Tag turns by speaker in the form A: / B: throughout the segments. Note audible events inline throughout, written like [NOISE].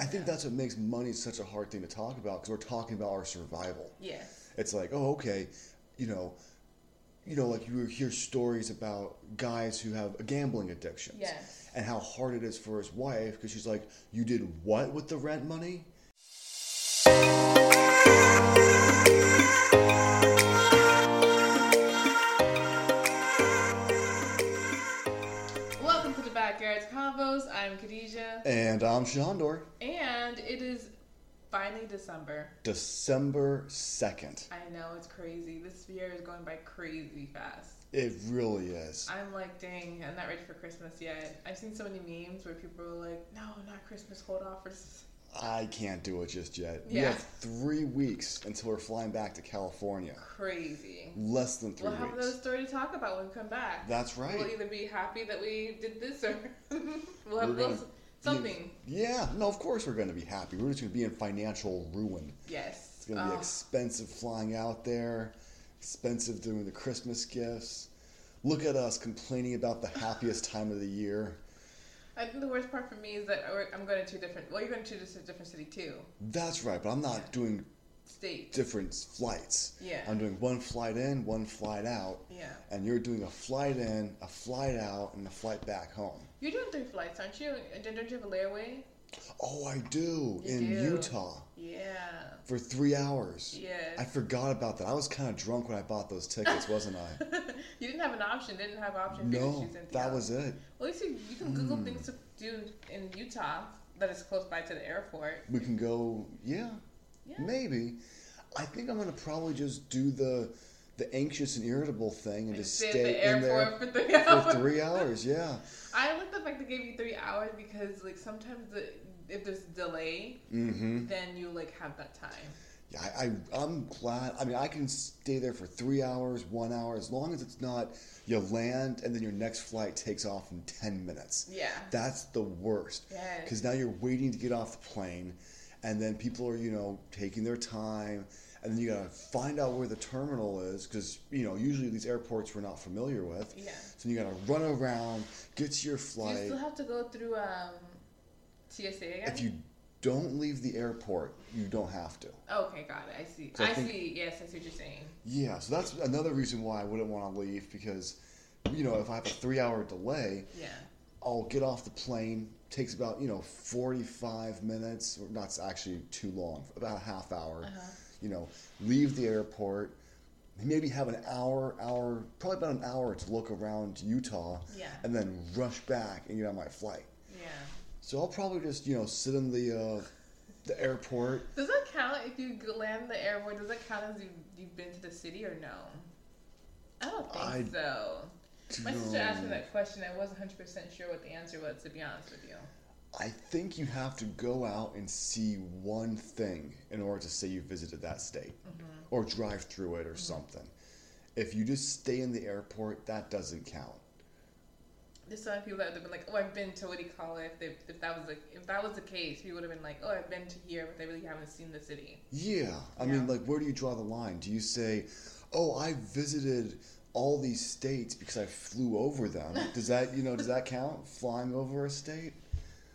A: I think that's what makes money such a hard thing to talk about because we're talking about our survival.
B: Yes.
A: It's like, oh, okay, you know, you know, like you hear stories about guys who have a gambling addiction.
B: Yes.
A: And how hard it is for his wife because she's like, you did what with the rent money? And I'm Shanor.
B: and it is finally December.
A: December 2nd.
B: I know it's crazy. This year is going by crazy fast.
A: It really is.
B: I'm like, dang, I'm not ready for Christmas yet. I've seen so many memes where people are like, no, not Christmas. Hold off for.
A: I can't do it just yet. We have three weeks until we're flying back to California.
B: Crazy.
A: Less than 3
B: We'll have
A: weeks.
B: another story to talk about when we come back.
A: That's right.
B: We'll either be happy that we did this or [LAUGHS] we'll have
A: We're gonna
B: something.
A: Yeah, no, of course we're going to be happy. We're just going to be in financial ruin.
B: Yes.
A: It's going to be expensive flying out there, expensive doing the Christmas gifts. Look at us complaining about the happiest time of the year.
B: I think the worst part for me is that I'm going to a different. Well, you're going to a different city too.
A: That's right, but I'm not doing
B: State.
A: different flights.
B: Yeah.
A: I'm doing one flight in, one flight out.
B: Yeah.
A: And you're doing a flight in, a flight out, and a flight back home.
B: You're doing three flights, aren't you? Don't you have a layaway?
A: Oh, I do.
B: You
A: in
B: do.
A: Utah
B: Yeah.
A: for three hours.
B: Yes.
A: I forgot about that. I was kind of drunk when I bought those tickets, wasn't I? [LAUGHS]
B: you didn't have an option. Didn't have option. you
A: no, that was it.
B: Well, you see, you can Google
A: Hmm.
B: things to do in Utah that is close by to the airport.
A: We can go, yeah,
B: Yeah.
A: maybe. I think I'm gonna probably just do the the anxious and irritable thing and just
B: Stay
A: stay
B: the
A: in there
B: for three hours.
A: for three hours. [LAUGHS] Yeah.
B: I like the fact they gave you three hours because, like, sometimes the, if there's delay,
A: Mm-hmm.
B: then you like have that time.
A: Yeah, I, I I'm glad. I mean, I can stay there for three hours, one hour, as long as it's not you land and then your next flight takes off in ten minutes.
B: Yeah.
A: That's the worst.
B: Yes.
A: Because now you're waiting to get off the plane, and then people are, you know, taking their time, and then you gotta find out where the terminal is, because you know usually these airports we're not familiar with.
B: Yeah.
A: So you gotta run around, get to your
B: Do you still have to go through um, TSA again?
A: If you don't leave the airport, you don't have to.
B: Okay, got it. I see.
A: So I
B: I,
A: think-
B: see. Yes, I see what you're saying.
A: Yeah, so that's another reason why I wouldn't want to leave because, you know, if I have a three-hour delay,
B: Yeah.
A: I'll get off the plane. Takes about you know forty-five minutes, or not actually too long, about a half hour.
B: Uh-huh.
A: You know, leave the airport, maybe have an hour, hour, probably about an hour to look around Utah,
B: Yeah.
A: and then rush back and get on my flight.
B: Yeah.
A: So I'll probably just you know sit in the uh, the airport.
B: Does that count if you land the airport? Does that count as you, you've been to the city or no? I don't think
A: I
B: so. My sister asked me that question. I wasn't 100% sure what the answer was, to be honest with you.
A: I think you have to go out and see one thing in order to say you visited that state
B: Mm-hmm.
A: or drive through it or something. If you just stay in the airport, that doesn't count.
B: There's some people that would have been like, "Oh, I've been to what do you call it?" If, they, if that was the if that was the case, we would have been like, "Oh, I've been to here," but they really haven't seen the city.
A: Yeah, I mean, like, where do you draw the line? Do you say, "Oh, I visited all these states because I flew over them"? does that, you know, does that count? Flying over a state?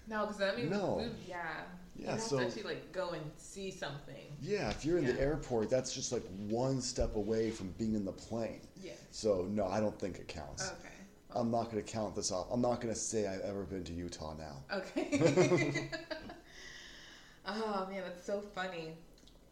B: No, because that means
A: No.
B: we, yeah, you
A: Yeah,
B: have
A: so-
B: to actually like go and see something.
A: Yeah, if you're in the airport, that's just like one step away from being in the plane.
B: Yeah.
A: So no, I don't think it counts.
B: Okay.
A: I'm not going to count this off. I'm not going to say I've ever been to Utah now.
B: Okay. [LAUGHS] [LAUGHS] oh man, that's so funny.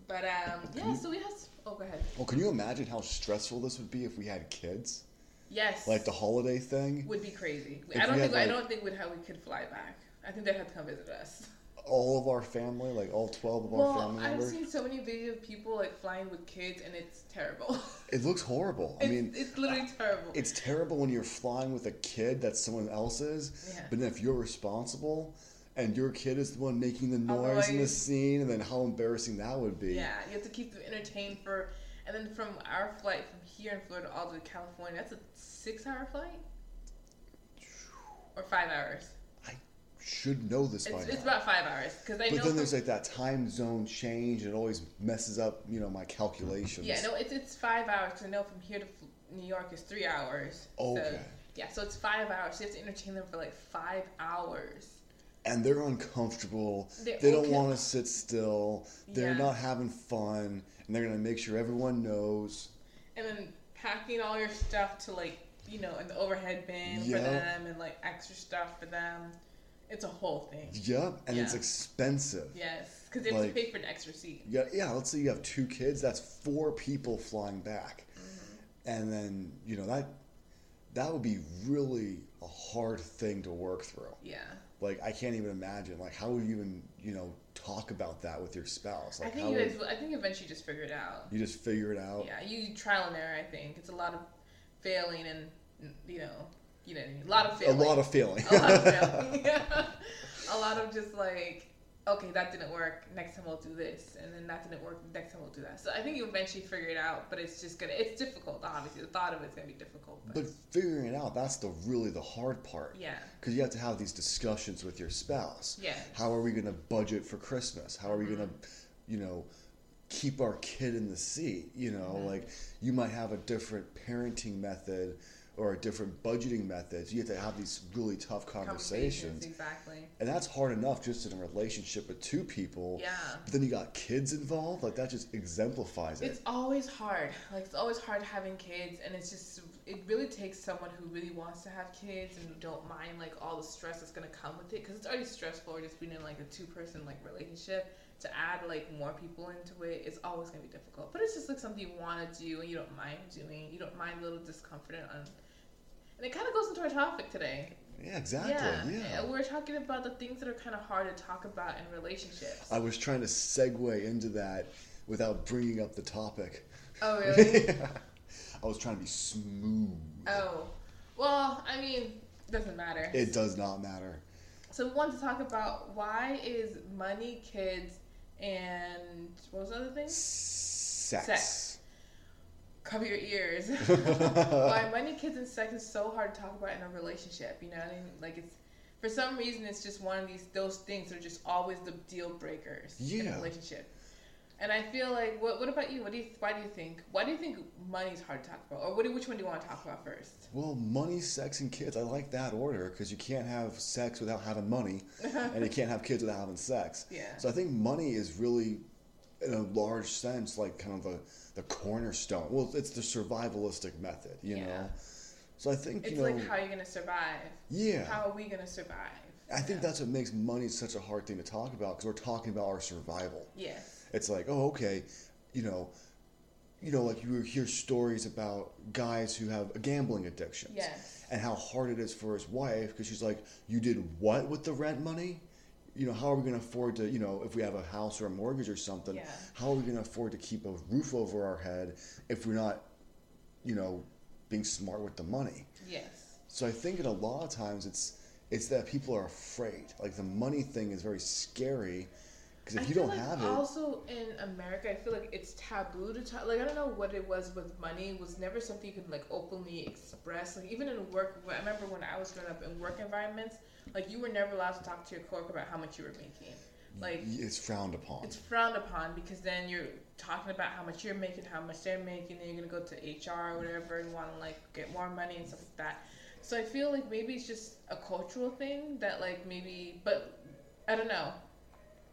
B: But um, yeah. So we have. Oh, go ahead.
A: Well, can you imagine how stressful this would be if we had kids?
B: Yes.
A: Like the holiday thing?
B: would be crazy.
A: If
B: I don't think
A: had,
B: I don't think we'd how we could fly back. I think they'd have to come visit us.
A: All of our family, like all 12 of our
B: Well,
A: family
B: I've
A: members?
B: seen so many videos of people like flying with kids, and it's terrible.
A: It looks horrible. I [LAUGHS]
B: it's,
A: mean,
B: it's literally terrible.
A: it's terrible when you're flying with a kid that's someone else's,
B: Yeah.
A: but then if you're responsible and your kid is the one making the noise in the scene, and then how embarrassing that would be.
B: Yeah, you have to keep them entertained for, and then from our flight from here in Florida all the way to California, that's a six-hour flight, or five hours.
A: I should know this by
B: It's,
A: now.
B: it's about five hours because I
A: but
B: know.
A: then there's like that time zone change, and it always messes up, you know, my calculations.
B: yeah, no, it's it's five hours. I know from here to New York is three hours. So,
A: Okay.
B: yeah, so it's five hours. So you have to entertain them for like five hours.
A: And they're uncomfortable.
B: They're
A: they don't want to sit still. They're
B: Yeah.
A: not having fun, and they're gonna make sure everyone knows.
B: and then packing all your stuff to like you know in the overhead bin for them and like extra stuff for them it's a whole thing
A: Yep, and it's expensive.
B: yes because they have
A: Like-
B: to pay for an extra seat
A: Yeah, yeah. Let's say you have two kids. That's four people flying back,
B: Mm-hmm.
A: and then you know that that would be really a hard thing to work through.
B: yeah
A: Like I can't even imagine. Like how would you even you know talk about that with your spouse?
B: i
A: Like
B: think
A: how
B: you guys will- i think eventually you just figure it out
A: you just figure it out?
B: yeah you trial and error i think it's a lot of failing and you know you know I a lot of
A: A
B: failing
A: lot of feeling.
B: a lot of failing a lot of [LAUGHS] [LAUGHS] just like okay that didn't work next time we'll do this and then that didn't work next time we'll do that so i think you eventually figure it out but it's just gonna it's difficult obviously the thought of it's gonna be difficult but,
A: but figuring it out, that's the really the hard part.
B: yeah
A: Because you have to have these discussions with your spouse.
B: yeah
A: How are we going to budget for Christmas? How are we going
B: Mm-hmm.
A: to, you know, keep our kid in the seat? You know,
B: Mhm.
A: like you might have a different parenting method or different budgeting methods. You have to have these really tough conversations.
B: exactly
A: And that's hard enough just in a relationship with two people.
B: yeah
A: But then you got kids involved. Like that just exemplifies it.
B: it's always hard like it's always hard having kids and it's just it really takes someone who really wants to have kids and don't mind like all the stress that's going to come with it because it's already stressful just being in like a two person like relationship to add like more people into it it's always going to be difficult but it's just like something you want to do and you don't mind doing you don't mind a little discomfort and and it kind of goes into our topic today
A: yeah, exactly. Yeah.
B: and we're talking about the things that are kind of hard to talk about in relationships
A: I was trying to segue into that without bringing up the topic.
B: oh [LAUGHS] really
A: I was trying to be smooth.
B: Oh, well, I mean, doesn't matter.
A: It does not matter.
B: so we want to talk about why is money, kids, and what was the other thing?
A: Sex.
B: Sex. Cover your ears. [LAUGHS] why money, kids, and sex is so hard to talk about in a relationship. You know what I mean? Like it's for some reason it's just one of these those things that are just always the deal breakers in a relationship. And I feel like what what about you? What do you why do you think why do you think money's hard to talk about? Or what do, which one do you want to talk about first?
A: Well, money, sex, and kids. I like that order because you can't have sex without having money, [LAUGHS] and you can't have kids without having sex.
B: Yeah.
A: So I think money is really, in a large sense, like kind of the, the cornerstone. Well, it's the survivalistic method, you
B: Yeah.
A: know. So I think
B: It's
A: you know,
B: like how are you're gonna survive.
A: yeah.
B: How are we gonna survive?
A: I think
B: Yeah.
A: that's what makes money such a hard thing to talk about because we're talking about our survival.
B: Yeah.
A: It's like, oh, okay, you know, you know, like you hear stories about guys who have a gambling addiction.
B: Yes.
A: and how hard it is for his wife because she's like, "You did what with the rent money? You know, how are we going to afford to, you know, if we have a house or a mortgage or something,
B: Yeah.
A: how are we going to afford to keep a roof over our head if we're not, you know, being smart with the money?"
B: Yes.
A: So I think in a lot of times it's it's that people are afraid. Like the money thing is very scary because if
B: I
A: you
B: feel
A: don't
B: like
A: have it,
B: Also in America, I feel like it's taboo to talk. Like I don't know what it was with money. It was never something you could like openly express. Like even in work, I remember when I was growing up in work environments, like you were never allowed to talk to your coworker about how much you were making. Like
A: it's frowned upon.
B: it's frowned upon because then you're talking about how much you're making, how much they're making, and you're gonna go to HR or whatever and want to like get more money and stuff like that. So I feel like maybe it's just a cultural thing that like maybe, but I don't know.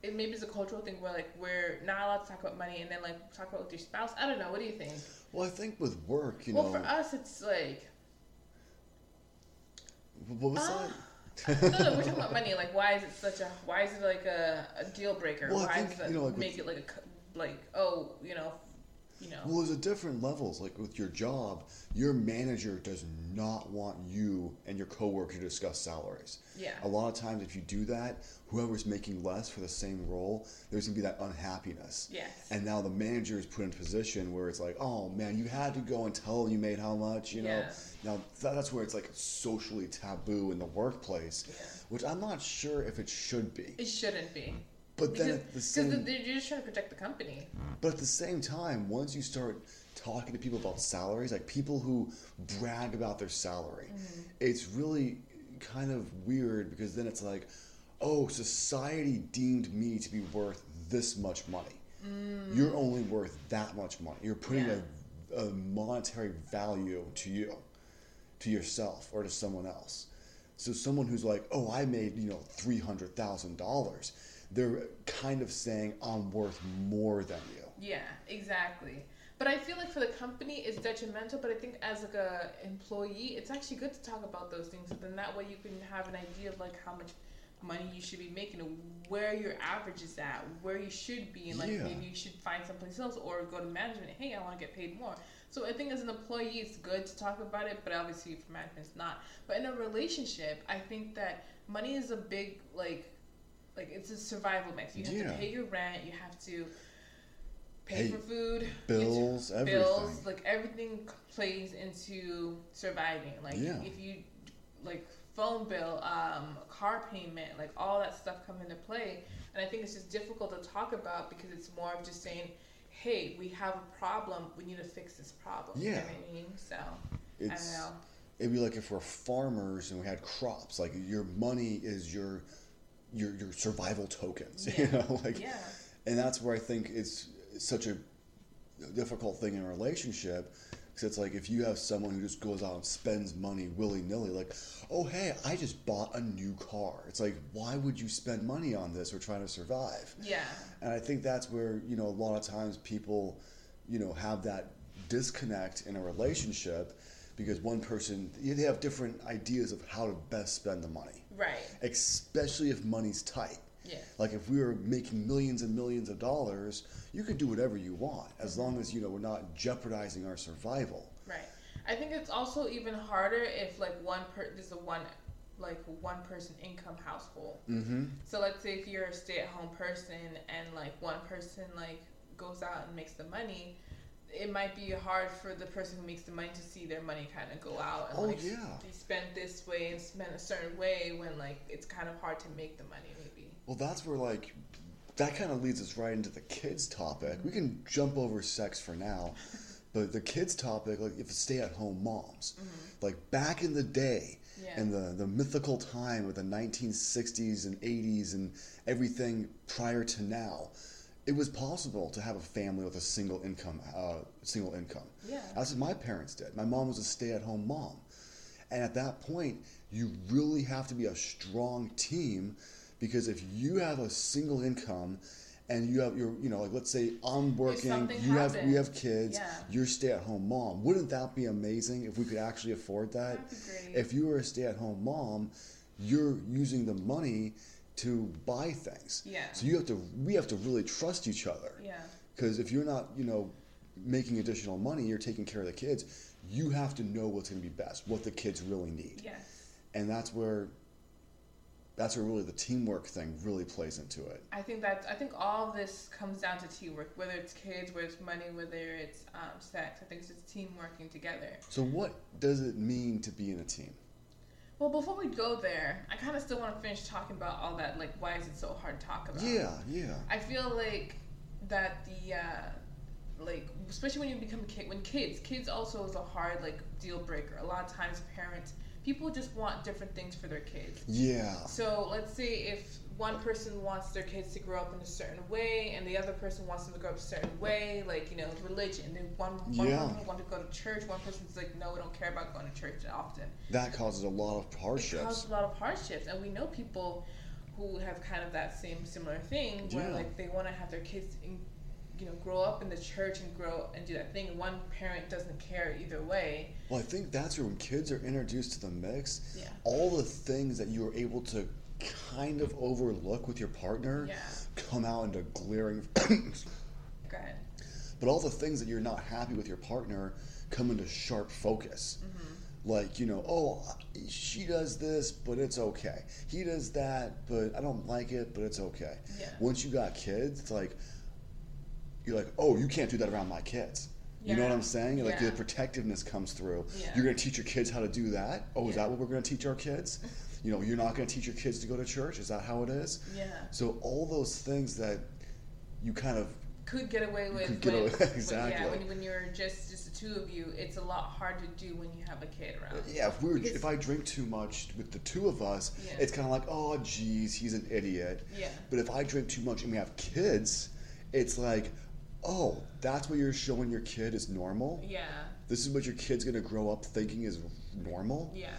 B: It maybe it's a cultural thing where like we're not allowed to talk about money and then like talk about with your spouse. I don't know. What do you think?
A: well, I think with work, you
B: well,
A: know,
B: for us, it's like
A: what was
B: Ah.
A: that?
B: no, no, we're talking about money. Like, why is it such a? Why is it like a, a deal breaker?
A: Well,
B: why
A: think,
B: does it
A: you know, like
B: make
A: with-
B: it like a c- like oh you know, you know?
A: Well, there's a different levels. Like with your job, your manager does not want you and your coworker to discuss salaries.
B: Yeah.
A: A lot of times, if you do that, whoever's making less for the same role, there's gonna be that unhappiness.
B: Yes.
A: And now the manager is put in a position where it's like, oh man, you had to go and tell them you made how much, you know.
B: Yeah.
A: Now that, that's where it's like socially taboo in the workplace,
B: Yeah.
A: which I'm not sure if it should be.
B: It shouldn't be.
A: But then
B: Because
A: at the
B: because
A: same
B: they're you're just trying to protect the company.
A: But at the same time, once you start talking to people about salaries, like people who brag about their salary,
B: Mm-hmm.
A: it's really kind of weird because then it's like, oh, society deemed me to be worth this much money. You're only worth that much money. You're putting
B: Mm. Yeah.
A: a, a monetary value to you, to yourself, or to someone else. So someone who's like, oh, I made you know three hundred thousand dollars, they're kind of saying I'm worth more than you.
B: Yeah, exactly. But I feel like for the company, it's detrimental. But I think as like a employee, it's actually good to talk about those things. Then that way you can have an idea of like how much money you should be making, where your average is at, where you should be, and like
A: Yeah.
B: maybe you should find someplace else or go to management. Hey, I want to get paid more. So I think as an employee, it's good to talk about it, but obviously for management, it's not. But in a relationship, I think that money is a big like, like it's a survival mix. You have
A: Yeah.
B: to pay your rent. You have to pay
A: Pay
B: for food,
A: bills, everything.
B: bills, like everything plays into surviving. Like
A: Yeah.
B: if you like phone bill, um, car payment, like all that stuff come into play. And I think it's just difficult to talk about because it's more of just saying, "Hey, we have a problem. We need to fix this problem." You know
A: Yeah.
B: what I mean? So
A: It's
B: I don't know.
A: it'd be like if we're farmers and we had crops. Like your money is your your your survival tokens. [LAUGHS] You know, like
B: Yeah.
A: and that's where I think it's such a difficult thing in a relationship. Because it's like if you have someone who just goes out and spends money willy nilly, like, oh hey, I just bought a new car. It's like, why would you spend money on this? We're trying to survive.
B: Yeah.
A: And I think that's where, you know, a lot of times people, you know, have that disconnect in a relationship because one person, they have different ideas of how to best spend the money,
B: Right.
A: especially if money's tight.
B: Yeah.
A: Like if we were making millions and millions of dollars, you could do whatever you want as long as, you know, we're not jeopardizing our survival.
B: Right. I think it's also even harder if like one per there's a one like one person income household.
A: Mm-hmm.
B: So let's say if you're a stay at home person and like one person like goes out and makes the money, it might be hard for the person who makes the money to see their money kind of go out and
A: Oh,
B: like
A: yeah.
B: be spent this way and spent a certain way when like it's kind of hard to make the money maybe.
A: Well, that's where like that kind of leads us right into the kids topic. We can jump over sex for now, [LAUGHS] but the kids topic, like if stay-at-home moms, mm-hmm. like back in the day,
B: Yeah.
A: in the the mythical time of the 1960s and 80s and everything prior to now, it was possible to have a family with a single income, uh, single income.
B: Yeah.
A: That's what my parents did. My mom was a stay-at-home mom. And at that point, you really have to be a strong team because if you have a single income and you have your, you know, like let's say I'm working, you have we have kids,
B: yeah.
A: you're stay-at-home mom. Wouldn't that be amazing if we could actually afford that?
B: That'd be great.
A: If you were a stay-at-home mom, you're using the money to buy things.
B: Yeah.
A: So you have to we have to really trust each other.
B: Yeah.
A: Because if you're not, you know, making additional money, you're taking care of the kids. You have to know what's going to be best, what the kids really need,
B: Yes.
A: and that's where that's where really the teamwork thing really plays into it.
B: I think that I think all this comes down to teamwork, whether it's kids, whether it's money, whether it's um, sex. I think it's just team working together.
A: So, what does it mean to be in a team?
B: Well, before we go there, I kind of still want to finish talking about all that. Like, why is it so hard to talk about?
A: Yeah, yeah,
B: I feel like that the uh, like especially when you become a kid, when kids, kids also is a hard like deal breaker. A lot of times, parents, people just want different things for their kids.
A: yeah,
B: So let's say if one person wants their kids to grow up in a certain way, and the other person wants them to grow up a certain way, like you know religion. Then one one
A: Yeah.
B: person wants to go to church, one person's like, no, we don't care about going to church often.
A: that causes a lot of hardships.
B: It causes a lot of hardships, and we know people who have kind of that same similar thing where
A: Yeah.
B: like they want to have their kids, in, you know, grow up in the church and grow and do that thing. and One parent doesn't care either way.
A: Well, I think that's where when kids are introduced to the mix,
B: Yeah.
A: all the things that you are able to kind of overlook with your partner
B: Yeah.
A: come out into glaring. [COUGHS] But all the things that you're not happy with your partner come into sharp focus.
B: Mm-hmm.
A: Like, you know, oh, she does this, but it's okay. He does that, but I don't like it, but it's okay.
B: Yeah.
A: Once you got kids, it's like, you're like, oh, you can't do that around my kids. You know what I'm saying? Like
B: Yeah.
A: the protectiveness comes through.
B: Yeah.
A: You're going to teach your kids how to do that. Oh, is that what we're going to teach our kids? [LAUGHS] You know, you're not going to teach your kids to go to church. Is that how it is?
B: Yeah.
A: So all those things that you kind of
B: could get away with
A: Could get
B: when,
A: away-
B: when- [LAUGHS]
A: exactly.
B: yeah, when, when you're just just the two of you, it's a lot hard to do when you have a kid around.
A: Uh, yeah, if we were,
B: Because-
A: if I drink too much with the two of us,
B: Yeah.
A: it's kind of like, oh, geez, he's an idiot.
B: Yeah.
A: But if I drink too much and we have kids, it's like, oh, that's what you're showing your kid is normal.
B: Yeah.
A: This is what your kid's gonna grow up thinking is normal.
B: Yeah.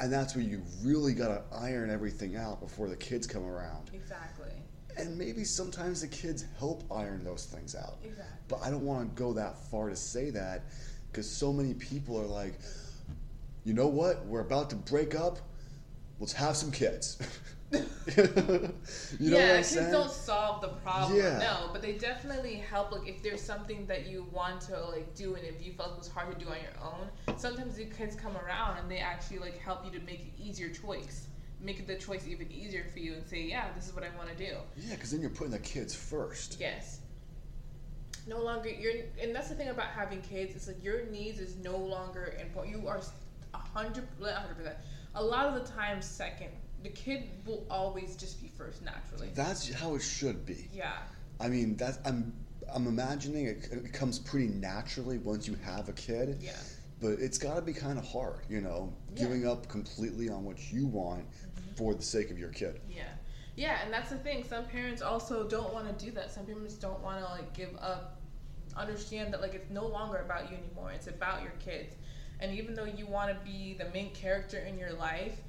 A: And that's where you really got to iron everything out before the kids come around.
B: Exactly.
A: And maybe sometimes the kids help iron those things out.
B: Exactly.
A: But I don't want to go that far to say that because so many people are like, you know what? We're about to break up. Let's have some kids. [LAUGHS] [LAUGHS] you know
B: yeah, kids
A: saying?
B: don't solve the problem.
A: Yeah.
B: No, but they definitely help. Like if there's something that you want to like do, and if you felt it was hard to do on your own, sometimes the kids come around and they actually like help you to make an easier choice, make the choice even easier for you, and say, yeah, this is what I want to do.
A: Yeah, because then you're putting the kids first.
B: Yes. No longer you're, and that's the thing about having kids. It's like your needs is no longer important. You are a hundred, hundred percent. A lot of the time, second. The kid will always just be first naturally.
A: That's how it should be.
B: Yeah.
A: I mean, that's I'm I'm imagining it, it comes pretty naturally once you have a kid.
B: Yeah.
A: But it's got to be kind of hard, you know,
B: Yeah.
A: giving up completely on what you want mm-hmm. for the sake of your kid.
B: Yeah. Yeah, and that's the thing. Some parents also don't want to do that. Some parents don't want to like give up understand that like it's no longer about you anymore. It's about your kids. And even though you want to be the main character in your life,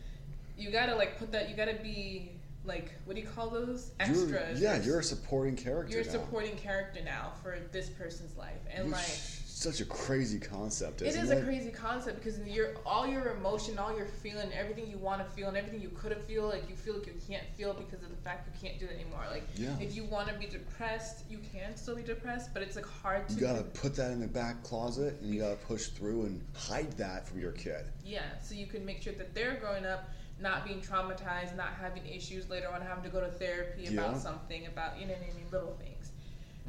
B: you got to like put that you got to be like what do you call those?
A: You're-
B: Extras.
A: yeah, you're a supporting character.
B: you're a
A: now.
B: supporting character now for this person's life. And
A: Which
B: like
A: such a crazy concept,
B: it
A: isn't
B: is
A: it?
B: a crazy concept because your all your emotion, all your feeling, everything you want to feel, and everything you could have feel, like you feel like you can't feel because of the fact you can't do it anymore. Like
A: Yeah.
B: if you want to be depressed, you can still be depressed, but it's like hard to.
A: You gotta put that in the back closet, and you gotta push through and hide that from your kid.
B: Yeah, so you can make sure that they're growing up not being traumatized, not having issues later on, having to go to therapy about
A: Yeah.
B: something, about you know I mean, little things.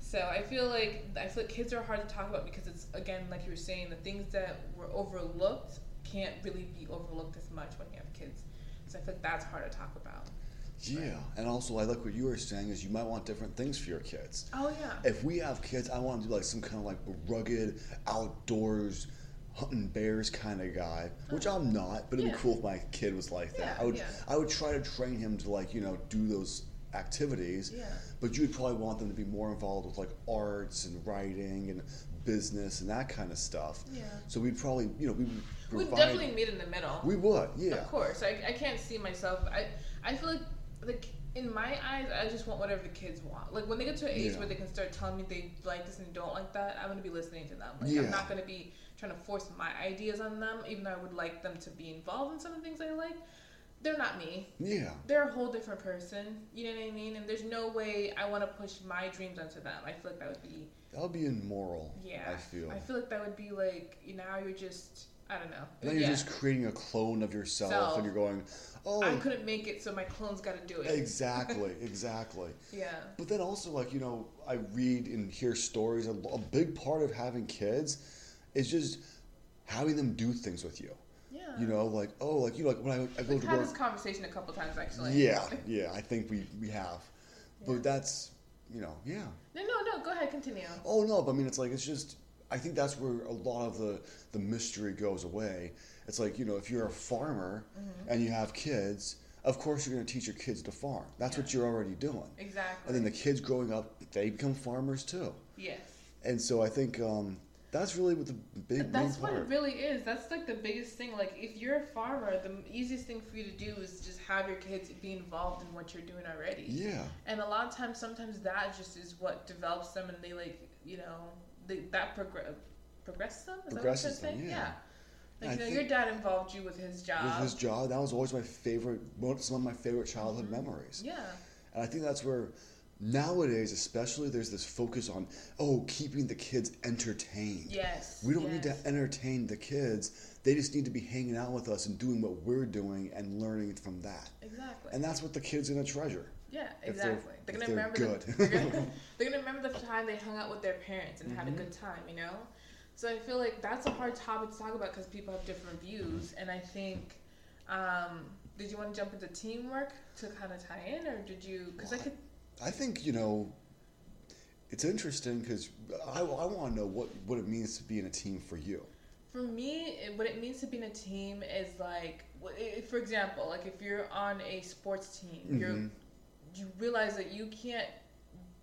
B: So I feel like I feel like kids are hard to talk about because it's again like you were saying, the things that were overlooked can't really be overlooked as much when you have kids. So I feel like that's hard to talk about.
A: Yeah, and also I like what you were saying is you might want different things for your kids.
B: Oh yeah.
A: If we have kids, I want to do like some kind of like rugged outdoors hunting bears kind of guy, which I'm uh-huh. not, but it'd
B: Yeah.
A: be cool if my kid was like that.
B: Yeah,
A: I would
B: yeah.
A: I would try to train him to like, you know, do those activities.
B: Yeah.
A: But you would probably want them to be more involved with like arts and writing and business and that kind of stuff.
B: Yeah.
A: So we'd probably, you know, we would
B: We'd definitely meet in the middle.
A: We would, yeah.
B: Of course, I, I can't see myself. I I feel like like in my eyes, I just want whatever the kids want. Like when they get to an age
A: Yeah.
B: where they can start telling me they like this and don't like that, I'm gonna be listening to them. Like
A: Yeah.
B: I'm not gonna be trying to force my ideas on them, even though I would like them to be involved in some of the things I like. They're not me.
A: Yeah.
B: They're a whole different person. You know what I mean? And there's no way I want to push my dreams onto them. I feel like that would be
A: That would be immoral,
B: yeah.
A: I feel.
B: I feel like that would be like you know you're just I don't know.
A: then you're just creating a clone of yourself
B: Self.
A: and you're going, oh,
B: I couldn't make it, so my clone's got to do it.
A: exactly, [LAUGHS] exactly.
B: Yeah.
A: But then also, like, you know, I read and hear stories. A, a big part of having kids is just having them do things with you.
B: Yeah.
A: You know, like, oh, like, you know, like when I, I go
B: We've
A: to
B: had
A: work.
B: this conversation a couple times actually.
A: Yeah, [LAUGHS] yeah, I think we, we have.
B: Yeah.
A: But that's, you know, yeah.
B: No, no, no. Go ahead. Continue.
A: Oh, no, but I mean, it's like, it's just, I think that's where a lot of the, the mystery goes away. It's like, you know, if you're a farmer
B: Mm-hmm.
A: and you have kids, of course you're going to teach your kids to farm. That's what you're already doing.
B: Exactly.
A: And then the kids growing up, they become farmers too.
B: yes.
A: And so I think um, that's really what the big
B: That's what
A: part.
B: it really is. That's like the biggest thing. Like, if you're a farmer, the easiest thing for you to do is just have your kids be involved in what you're doing already.
A: yeah,
B: And a lot of times, sometimes that just is what develops them, and they like, you know, they, that progress progresses them. Is
A: Progresses
B: that what I'm
A: them,
B: trying to say?
A: yeah.
B: Like, you know, your dad involved you with his job.
A: with his job, that was always my favorite. one- Some of my favorite childhood mm-hmm. memories.
B: Yeah.
A: And I think that's where nowadays, especially, there's this focus on oh, keeping the kids entertained.
B: Yes.
A: We don't need to entertain the kids. They just need to be hanging out with us and doing what we're doing and learning from that.
B: Exactly.
A: And that's what the kids are gonna treasure.
B: Yeah,
A: if they're-
B: exactly. They're, gonna
A: they're
B: remember
A: good.
B: The, they're, gonna, [LAUGHS] [LAUGHS] they're gonna remember the time they hung out with their parents and had
A: Mm-hmm.
B: a good time, you know. So I feel like that's a hard topic to talk about because people have different views, and I think. Um, did you want to jump into teamwork to kind of tie in, or did you? Because I could.
A: I think you know. It's interesting because I, I want to know what, what it means to be in a team for you.
B: For me, what it means to be in a team is like, for example, like if you're on a sports team, you're
A: Mhm.
B: you realize that you can't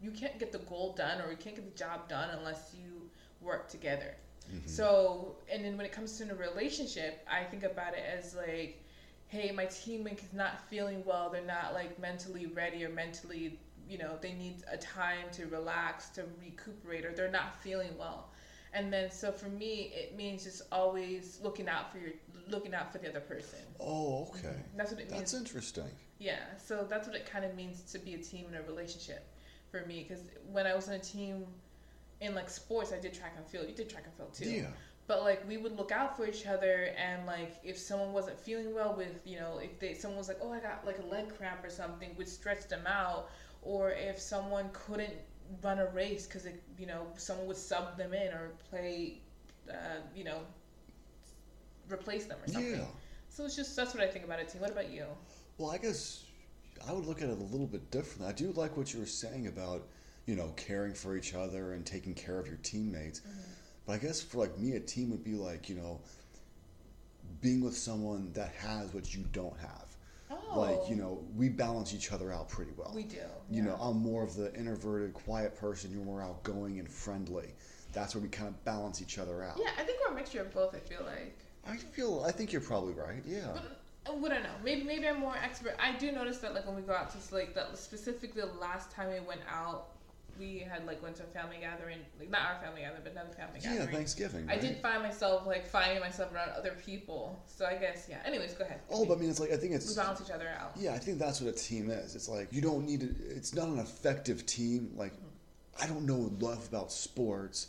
B: you can't get the goal done or you can't get the job done unless you work together.
A: Mm-hmm.
B: So, and then when it comes to a relationship, I think about it as like hey, my teammate is not feeling well, they're not like mentally ready or mentally, you know, they need a time to relax, to recuperate, or they're not feeling well. And then so for me, it means just always looking out for your looking out for the other person.
A: Oh, okay. Mm-hmm.
B: That's what it means.
A: That's interesting.
B: Yeah, so that's what it kind of means to be a team in a relationship for me. Because when I was in a team in like sports, I did track and field. You did track and field too.
A: Yeah.
B: But like we would look out for each other, and like if someone wasn't feeling well with you know if they someone was like oh I got like a leg cramp or something, we'd stretch them out, or if someone couldn't run a race because you know someone would sub them in or play, uh, you know, replace them or something.
A: Yeah.
B: So it's just that's what I think about a team. What about you?
A: Well, I guess I would look at it a little bit differently. I do like what you were saying about, you know, caring for each other and taking care of your teammates. But I guess for like me, a team would be like, you know, being with someone that has what you don't have.
B: Oh,
A: Like, you know, we balance each other out pretty well.
B: we do.
A: You
B: yeah.
A: know, I'm more of the introverted, quiet person. You're more outgoing and friendly. That's where we kind of balance each other out.
B: Yeah, I think we're a mixture of both. I feel like.
A: I feel, I think you're probably right. Yeah.
B: But uh, I know, maybe maybe I'm more expert. I do notice that like when we go out to like that specifically the last time we went out, we had like went to a family gathering, like not our family gathering, but another family
A: Yeah,
B: gathering.
A: Thanksgiving.
B: I
A: right?
B: did find myself like finding myself around other people. So I guess yeah. Anyways, go ahead.
A: Oh, but I mean, it's like, I think it's we
B: balance each other out.
A: Yeah, I think that's what a team is. It's like you don't need to. It's not an effective team. Like mm-hmm. I don't know enough about sports,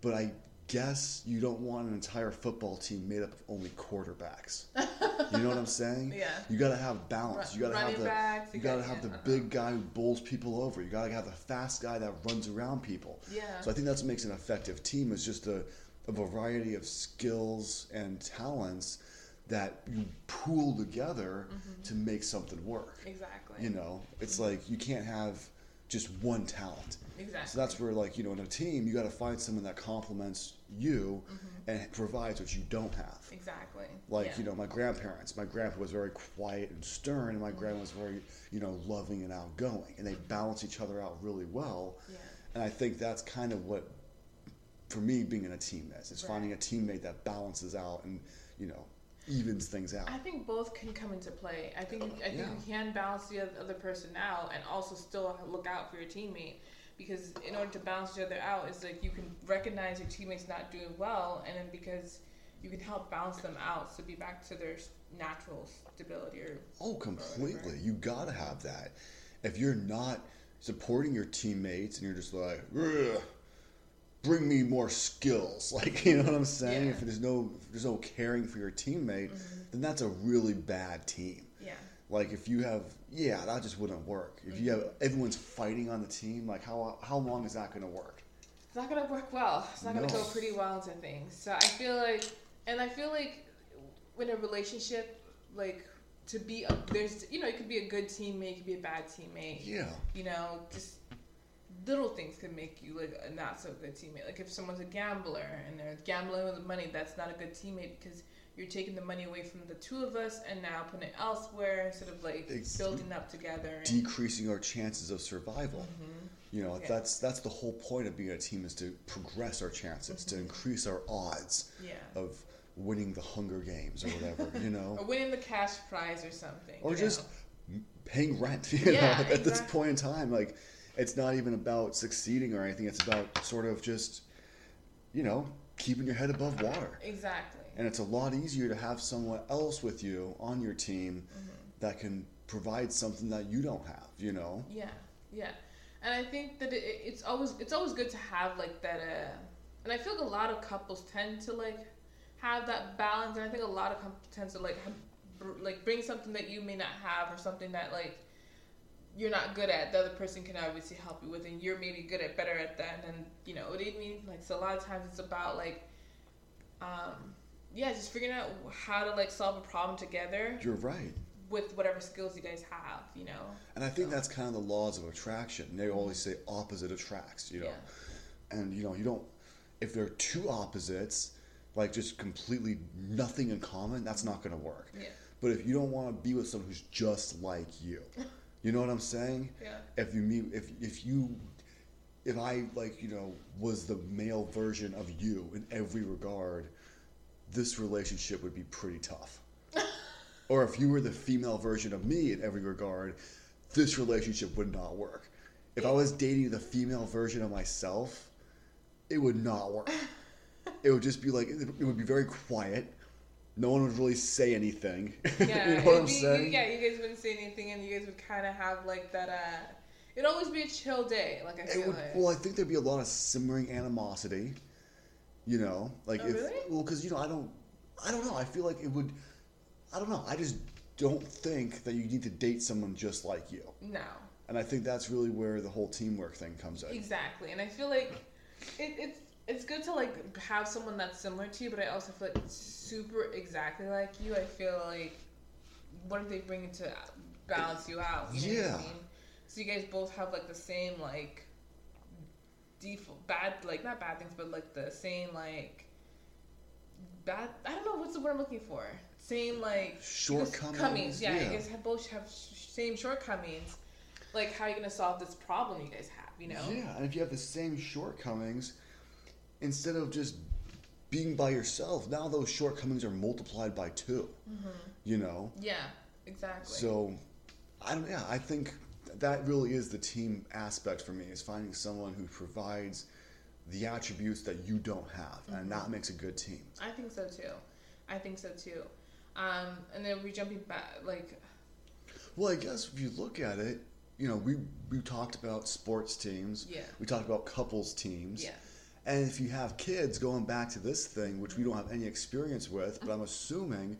A: but I guess you don't want an entire football team made up of only quarterbacks. [LAUGHS] you know what I'm saying?
B: Yeah.
A: You got to have balance. You got to have the.
B: backs,
A: you
B: you
A: got to have the
B: uh-huh.
A: big guy who bowls people over. You got to have the fast guy that runs around people.
B: Yeah.
A: So I think that's what makes an effective team is just a, a variety of skills and talents that you pool together
B: Mm-hmm.
A: to make something work.
B: Exactly.
A: You know, it's like you can't have just one talent.
B: Exactly.
A: So that's where, like, you know, in a team, you got to find someone that complements you and provides what you don't have.
B: Exactly.
A: Like,
B: Mm-hmm. Yeah.
A: you know, my grandparents, my grandpa was very quiet and stern, and my grandma was very, you know, loving and outgoing. And they balance each other out really well.
B: Yeah.
A: And I think that's kind of what, for me, being in a team is. It's
B: Right.
A: finding a teammate that balances out and, you know, evens things out.
B: I think both can come into play. I think I think
A: Yeah.
B: you can balance the other person out and also still look out for your teammate because in order to balance each other out, is like you can recognize your teammates not doing well, and then because you can help balance them out to be back to their natural stability or
A: Oh, completely. You gotta have that. If you're not supporting your teammates and you're just like, "Ugh, bring me more skills, [LAUGHS] like you know what I'm saying?
B: Yeah.
A: If there's no if there's no caring for your teammate, mm-hmm. then that's a really bad team.
B: yeah.
A: Like if you have, yeah, that just wouldn't work. If you have mm-hmm. everyone's fighting on the team, like how how long is that gonna work?
B: It's not gonna work well. It's not gonna go pretty well into things. So I feel like, and I feel like, in a relationship, like to be a, there's you know it could be a good teammate, it could be a bad teammate.
A: Yeah.
B: You know, just little things can make you like a not so good teammate. Like if someone's a gambler and they're gambling with the money, that's not a good teammate because you're taking the money away from the two of us and now putting it elsewhere instead of like
A: Ex-
B: building up together. And,
A: Decreasing our chances of survival. You know,
B: Mm-hmm. Yeah.
A: that's that's the whole point of being a team is to progress our chances, to increase our odds.
B: yeah.
A: of winning the Hunger Games or whatever, [LAUGHS] you
B: Or
A: know,
B: winning the cash prize or something.
A: or just
B: know?
A: paying rent. [LAUGHS] You
B: Yeah,
A: know, at this point in time, like it's not even about succeeding or anything. It's about sort of just, you know, keeping your head above water.
B: Exactly.
A: And it's a lot easier to have someone else with you on your team
B: Mm-hmm.
A: that can provide something that you don't have. You know,
B: Yeah, yeah, and I think that it, it's always it's always good to have like that. Uh, and I feel like a lot of couples tend to like have that balance, and I think a lot of couples tend to like have, br- like bring something that you may not have or something that like you're not good at. The other person can obviously help you with, and you're maybe good at better at that. And you know what I mean? Like so, a lot of times it's about like, um, yeah, just figuring out how to like solve a problem together
A: you're right.
B: with whatever skills you guys have. You know.
A: And I think that's kind of the laws of attraction. They always say opposite attracts. You know,
B: Yeah.
A: and you know you don't if there are two opposites like just completely nothing in common that's not going to work
B: Yeah.
A: but if you don't want to be with someone who's just like you [LAUGHS] you know what i'm saying
B: Yeah.
A: if you meet if if you if i like you know was the male version of you in every regard this relationship would be pretty tough [LAUGHS] or if you were the female version of me in every regard, this relationship would not work. If I was dating the female version of myself, it would not work. [LAUGHS] it would just be like it would be very quiet. No one would really say anything. [LAUGHS]
B: Yeah,
A: you know what I'm
B: be-
A: saying?
B: yeah, you guys wouldn't say anything, and you guys would kind of have like that. uh It'd always be a chill day. Like I
A: It
B: feel
A: would,
B: like.
A: well, I think there'd be a lot of simmering animosity. You know, like
B: Oh,
A: if
B: really?
A: well, because you know, I don't, I don't know. I feel like it would. I don't know. I just don't think that you need to date someone just like you,
B: no,
A: and I think that's really where the whole teamwork thing comes in.
B: exactly. And I feel like it, it's it's good to like have someone that's similar to you, but I also feel like super exactly like you. I feel like what if they bring it to balance you out? You know what
A: Yeah.
B: I mean? So you guys both have like the same like default bad like not bad things, but like the same like bad. I don't know what's the word I'm looking for. Same like
A: Shortcomings,
B: yeah,
A: yeah.
B: You guys have both have same shortcomings. Like how are you gonna solve this problem you guys have? You know?
A: Yeah, and if you have the same shortcomings, instead of just being by yourself, now those shortcomings are multiplied by 2 You know.
B: Yeah, exactly.
A: So, I don't. Yeah, I think that really is the team aspect for me is finding someone who provides the attributes that you don't have, and that makes a good team.
B: I think so too. I think so too. Um, and then we jumping back, like,
A: Well, I guess if you look at it, you know, we we talked about sports teams.
B: Yeah.
A: We talked about couples teams.
B: yeah,
A: And if you have kids, going back to this thing, which we don't have any experience with, but I'm assuming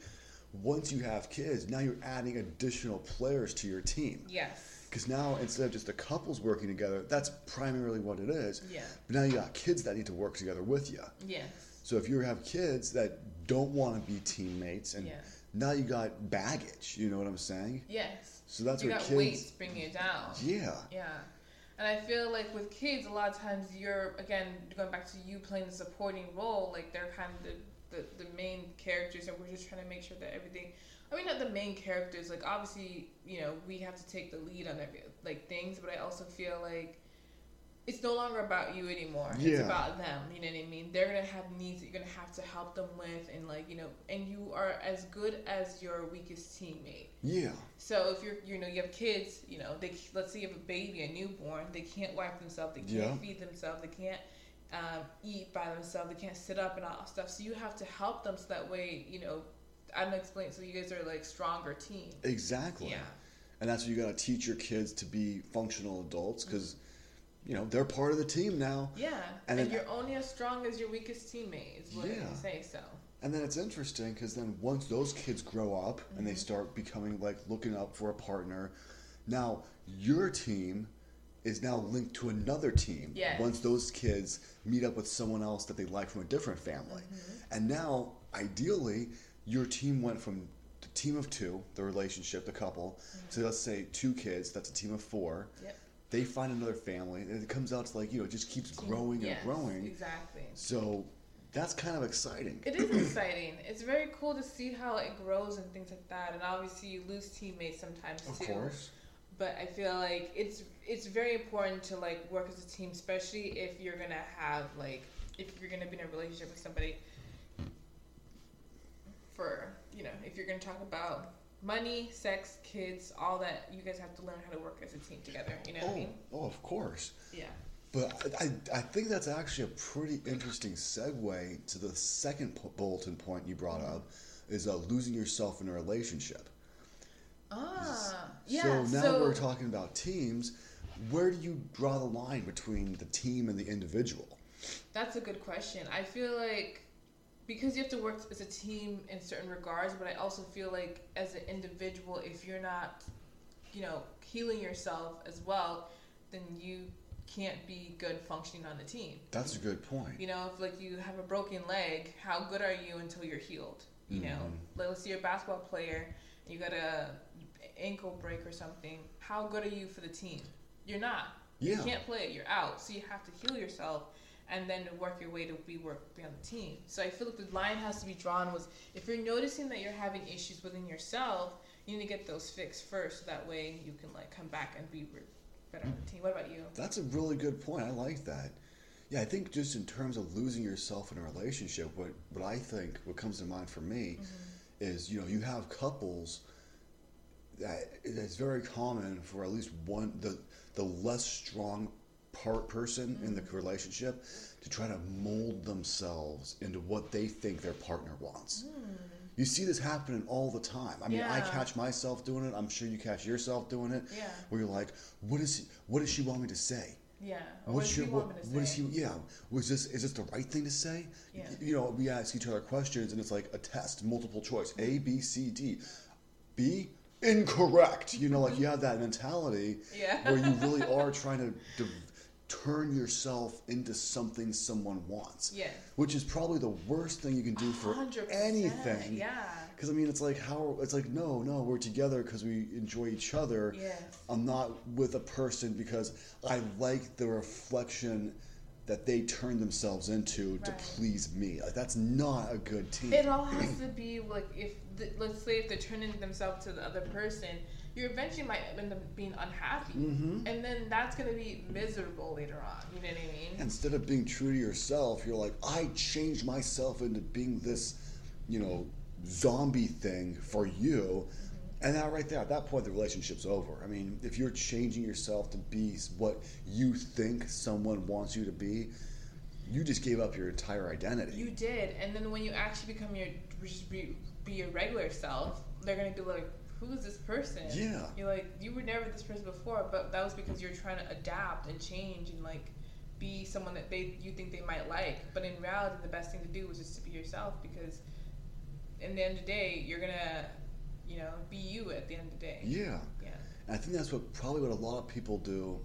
A: once you have kids, now you're adding additional players to your team.
B: yes,
A: Because now instead of just the couples working together, that's primarily what it is.
B: Yeah.
A: But now you got kids that need to work together with you.
B: yes,
A: So if you have kids that don't want to be teammates, and
B: Yeah.
A: now you got baggage, you know what I'm saying?
B: yes.
A: So that's
B: what
A: you
B: got
A: kids.
B: weights bringing it down.
A: Yeah.
B: Yeah. And I feel like with kids, a lot of times you're, again, going back to you playing the supporting role, like they're kind of the, the, the main characters, and we're just trying to make sure that everything, I mean, not the main characters, like obviously, you know, we have to take the lead on every, like things, but I also feel like it's no longer about you anymore.
A: Yeah.
B: It's about them, you know what I mean? They're going to have needs that you're going to have to help them with, and like, you know, and you are as good as your weakest teammate.
A: Yeah.
B: So if you're, you know, you have kids, you know, they let's say you have a baby, a newborn, they can't wipe themselves, they can't
A: Yeah.
B: feed themselves, they can't um, eat by themselves, they can't sit up and all that stuff. So you have to help them so that way, you know, I'm explaining. So you guys are like stronger team.
A: Exactly.
B: Yeah.
A: And that's what you got to teach your kids to be functional adults because, you know, they're part of the team now.
B: Yeah,
A: And
B: and,
A: then-
B: you're only as strong as your weakest teammate. Is what
A: Yeah.
B: they say. So
A: And then it's interesting because then once those kids grow up and
B: Mm-hmm.
A: they start becoming like looking up for a partner, now your team is now linked to another team.
B: Yes.
A: Once those kids meet up with someone else that they like from a different family.
B: Mm-hmm.
A: And now, ideally, your team went from the team of two, the relationship, the couple, to let's say two kids, that's a team of four.
B: Mm-hmm. Yep.
A: They find another family, and it comes out to like, you know, it just keeps growing
B: yes,
A: and growing.
B: Exactly.
A: So that's kind of exciting.
B: It is exciting. It's very cool to see how it grows and things like that. And obviously, you lose teammates sometimes
A: Of
B: too.
A: course.
B: but I feel like it's it's very important to like work as a team, especially if you're gonna have like if you're gonna be in a relationship with somebody. For you know, if you're gonna talk about money, sex, kids, all that, you guys have to learn how to work as a team together. You know what I
A: Oh,
B: mean?
A: oh, of course.
B: Yeah.
A: But I, I, think that's actually a pretty interesting segue to the second bulletin point you brought up, is uh, losing yourself in a relationship.
B: Ah, yeah.
A: so now we're talking about teams. Where do you draw the line between the team and the individual?
B: That's a good question. I feel like because you have to work as a team in certain regards, but I also feel like as an individual, if you're not, you know, healing yourself as well, then you can't be good functioning on the team.
A: That's a good point.
B: You know, if like you have a broken leg, how good are you until you're healed? You know,
A: Mm-hmm.
B: like let's say you're a basketball player, you got a ankle break or something. How good are you for the team? You're not.
A: Yeah.
B: You can't play it. You're out. So you have to heal yourself and then work your way to be work be on the team. So I feel like the line has to be drawn was if you're noticing that you're having issues within yourself, you need to get those fixed first. So that way you can like come back and be better on the team. What about you?
A: That's a really good point. I like that. Yeah, I think just in terms of losing yourself in a relationship, what, what I think, what comes to mind for me, mm-hmm. is you know you have couples that it's very common for at least one the the less strong part person in the mm-hmm. relationship to try to mold themselves into what they think their partner wants. Mm. You see this happening all the time. I mean, I catch myself doing it. I'm sure you catch yourself doing it.
B: Yeah.
A: Where you're like, what is what does she want me to say?
B: Yeah.
A: What's
B: what
A: your what,
B: me to
A: what is he? Yeah, was this is this the right thing to say?
B: Yeah.
A: You know, we ask each other questions, and it's like a test, multiple choice, A, B, C, D, B, incorrect. You know, like you have that mentality
B: Yeah.
A: where you [LAUGHS] really are trying to turn yourself into something someone wants.
B: Yeah.
A: Which is probably the worst thing you can do for
B: 100%,
A: anything.
B: Yeah.
A: Because I mean, it's like how it's like no, no, we're together because we enjoy each other.
B: Yes.
A: I'm not with a person because I like the reflection that they turn themselves into to please me. Like that's not a good team.
B: It all [CLEARS THROAT] has to be like if the, let's say if they're turning themselves to the other person, you eventually might end up being unhappy,
A: Mhm.
B: and then that's gonna be miserable later on. You know what I mean?
A: Instead of being true to yourself, you're like, I changed myself into being this, you know, zombie thing for you. And that right there, at that point, the relationship's over. I mean, if you're changing yourself to be what you think someone wants you to be, you just gave up your entire identity.
B: You did, and then when you actually become your just be, be your regular self, they're gonna be like, "Who is this person?"
A: Yeah.
B: You're like, you were never this person before, but that was because you're trying to adapt and change and like be someone that they you think they might like. But in reality, the best thing to do was just to be yourself because, in the end of the day, you're gonna, you know, be you at the end of the day.
A: yeah.
B: Yeah.
A: And I think that's what probably what a lot of people do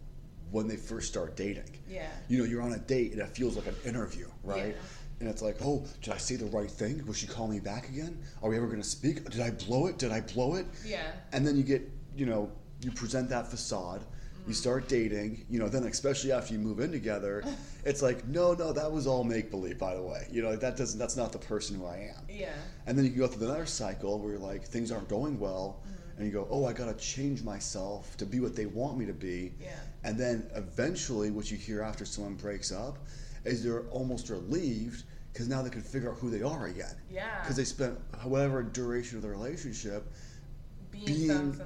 A: when they first start dating.
B: Yeah.
A: You know, you're on a date and it feels like an interview, right?
B: Yeah.
A: And it's like, oh, did I say the right thing? Will she call me back again? Are we ever going to speak? Did I blow it? Did I blow it?
B: Yeah.
A: And then you get, you know, you present that facade. You start dating, you know, then especially after you move in together, [LAUGHS] it's like, no, no, that was all make believe, by the way. You know, that doesn't, that's not the person who I am.
B: Yeah.
A: And then you can go through another cycle where you're like things aren't going well,
B: Mm-hmm.
A: and you go, oh, I gotta change myself to be what they want me to be.
B: Yeah.
A: And then eventually, what you hear after someone breaks up is they're almost relieved because now they can figure out who they are again.
B: Yeah.
A: Because they spent whatever duration of the relationship
B: being,
A: being-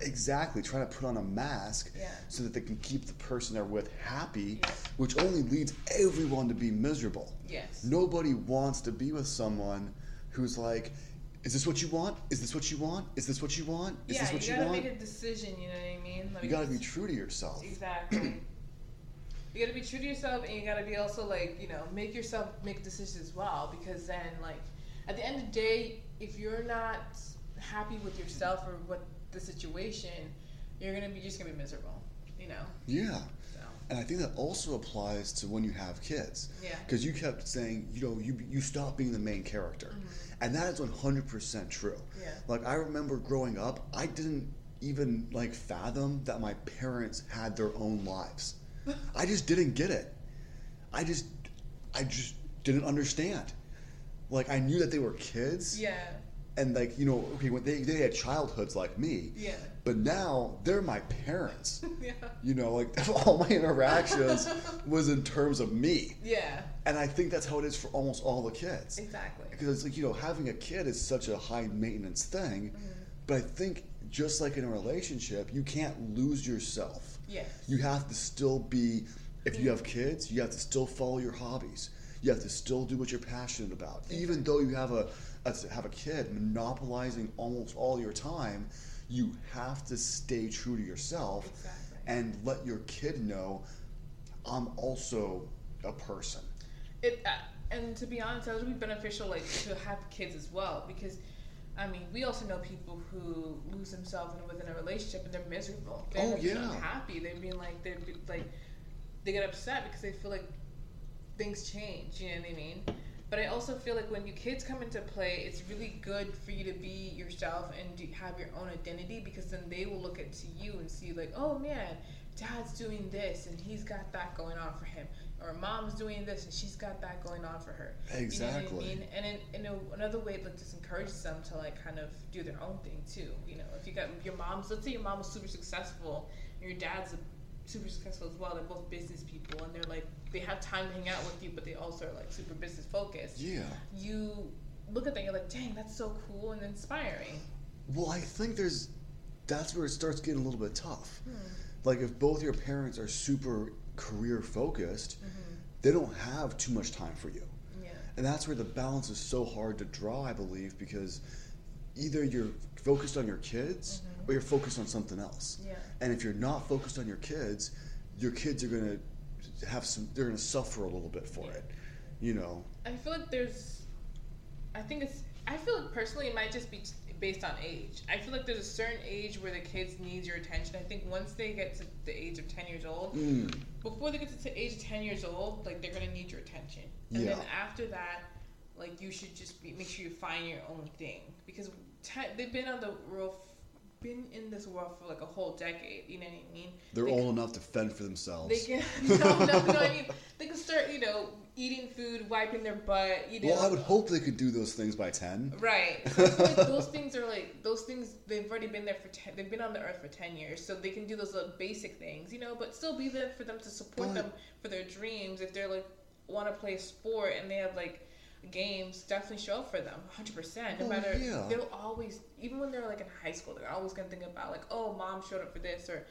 A: exactly trying to put on a mask
B: Yeah.
A: so that they can keep the person they're with happy, which only leads everyone to be miserable.
B: Yes.
A: Nobody wants to be with someone who's like, is this what you want? Is this what you want? Is this what you want? Is
B: yeah,
A: this what
B: you want?
A: you,
B: gotta
A: want?
B: make a decision. You know what I mean? Like,
A: you gotta be true to yourself.
B: Exactly. you gotta be true to yourself, and you gotta be also like you know make yourself make decisions as well. Because then, like, at the end of the day, if you're not happy with yourself or what the situation, you're gonna be just gonna be miserable. You know.
A: Yeah.
B: So
A: And I think that also applies to when you have kids.
B: Yeah.
A: Because you kept saying, you know, you, you stop being the main character. And that is 100% true.
B: Mm-hmm. Yeah.
A: Like, I remember growing up, I didn't even, like, fathom that my parents had their own lives. [LAUGHS] I just didn't get it. I just, I just didn't understand. Like, I knew that they were kids.
B: yeah,
A: And, like, you know, okay, when they, they had childhoods like me.
B: yeah,
A: But now they're my parents. [LAUGHS]
B: yeah,
A: You know, like [LAUGHS] all my interactions [LAUGHS] was in terms of me.
B: yeah.
A: And I think that's how it is for almost all the kids.
B: Exactly.
A: Because it's like, you know, having a kid is such a high maintenance thing.
B: Mm-hmm.
A: But I think just like in a relationship, you can't lose yourself.
B: yeah
A: You have to still be, if you have kids, you have to still follow your hobbies. You have to still do what you're passionate about. Even though you have a, a have a kid monopolizing almost all your time, you have to stay true to yourself
B: Exactly.
A: and let your kid know I'm also a person.
B: it uh, and to be honest, that would be beneficial, like to have kids as well, because I mean, we also know people who lose themselves in, within a relationship and they're miserable. They're
A: Oh, yeah.
B: unhappy. They're being like they're like they get upset because they feel like things change. You know what I mean? But I also feel like when you kids come into play, it's really good for you to be yourself and do, have your own identity because then they will look at to you and see like, oh man, dad's doing this and he's got that going on for him, or mom's doing this and she's got that going on for her. You know
A: Exactly.
B: what I mean? And in, in a, another way, it like just encourages them to like kind of do their own thing too. You know, if you got your mom's, let's say your mom was super successful and your dad's a, super successful as well. They're both business people and they're like they have time to hang out with you, but they also are like super business focused
A: Yeah.
B: you look at that, you're like, dang, that's so cool and inspiring.
A: Well, I think there's that's where it starts getting a little bit tough.
B: Hmm.
A: Like if both your parents are super career focused, they don't have too much time for you.
B: Yeah.
A: And that's where the balance is so hard to draw, I believe, because either you're focused on your kids or you're focused on something else.
B: Yeah.
A: And if you're not focused on your kids, your kids are going to have some they're going to suffer a little bit for it. You know.
B: I feel like there's, I think it's, I feel like personally it might just be based on age. I feel like there's a certain age where the kids need your attention. I think once they get to the age of 10 years old,
A: Mm.
B: before they get to the age of 10 years old, like they're gonna need your attention. And
A: Yeah.
B: then after that, like you should just be, make sure you find your own thing because te- they've been on the world, been in this world for like a whole decade. You know what I mean?
A: They're
B: They
A: old enough to fend for themselves.
B: They can [LAUGHS] no, no, no. I mean, they can start, you know, eating food, wiping their butt. You know,
A: well, I would hope they could do those things by 10.
B: Right. [LAUGHS] So like those things are like those things. They've already been there for ten. They've been on the earth for ten years, so they can do those little basic things, you know. But still be there for them to support
A: But-
B: them for their dreams. If they're like want to play a sport and they have like games, definitely show up for them, hundred percent. No
A: Oh,
B: matter
A: yeah.
B: they'll always, even when they're like in high school, they're always gonna think about like, oh, mom showed up for this or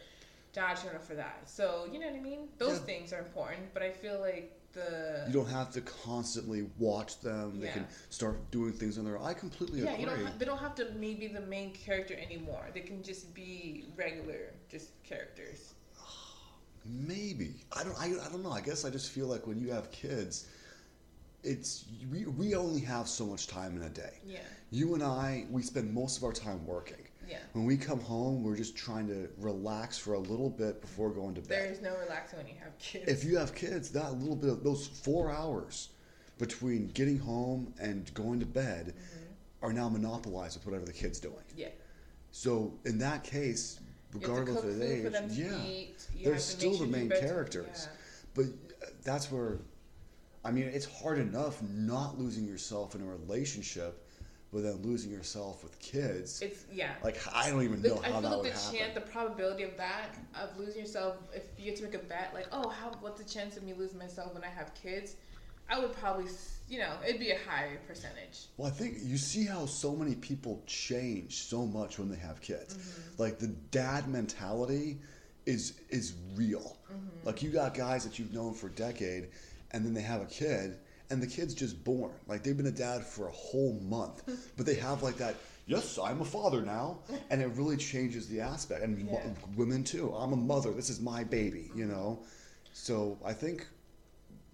B: dad showed up for that. So you know what I mean. Those
A: Yeah.
B: things are important, but I feel like the
A: You don't have to constantly watch them. They
B: Yeah.
A: can start doing things on their own. I completely
B: Yeah,
A: agree.
B: you don't. Ha- they don't have to maybe the main character anymore. They can just be regular, just characters. [SIGHS]
A: Maybe I don't. I, I don't know. I guess I just feel like when you have kids, it's we, we only have so much time in a day.
B: Yeah,
A: You and I, we spend most of our time working.
B: yeah.
A: When we come home, we're just trying to relax for a little bit before going to bed.
B: There is no relaxing when you have kids.
A: If you have kids, that little bit of those four hours between getting home and going to bed
B: Mm-hmm.
A: are now monopolized with whatever the kid's doing.
B: yeah,
A: So in that case,
B: you have to
A: regardless of age,
B: for them to
A: yeah,
B: eat.
A: They're still the main characters.
B: Yeah.
A: But uh, that's where, I mean, it's hard enough not losing yourself in a relationship, but then losing yourself with kids.
B: It's yeah.
A: like I don't even
B: The-
A: know
B: I
A: how
B: feel
A: that
B: like
A: would
B: the
A: happen.
B: chance, the probability of that, of losing yourself, if you had to make a bet, like, oh, how, what's the chance of me losing myself when I have kids? I would probably, you know, it'd be a high percentage.
A: Well, I think you see how so many people change so much when they have kids.
B: Mm-hmm.
A: Like the dad mentality is is real.
B: Mm-hmm.
A: Like you got guys that you've known for a decade, and then they have a kid, and the kid's just born. Like they've been a dad for a whole month, [LAUGHS] but they have like that. Yes, I'm a father now, and it really changes the aspect. And
B: Yeah.
A: women too. I'm a mother. This is my baby. You know, so I think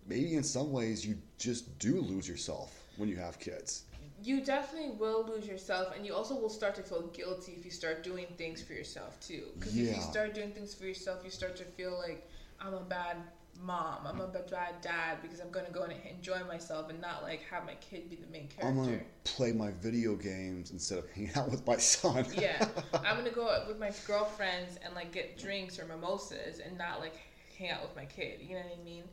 A: maybe in some ways you just do lose yourself when you have kids.
B: You definitely will lose yourself, and you also will start to feel guilty if you start doing things for yourself too. Because if you start doing things for yourself, you start to feel like I'm a bad mom, I'm a bad dad because I'm gonna go and enjoy myself and not like have my kid be the main character.
A: I'm gonna play my video games instead of [LAUGHS] hanging out with my son.
B: yeah, [LAUGHS] I'm gonna go out with my girlfriends and like get drinks or mimosas and not like hang out with my kid. You know what I mean?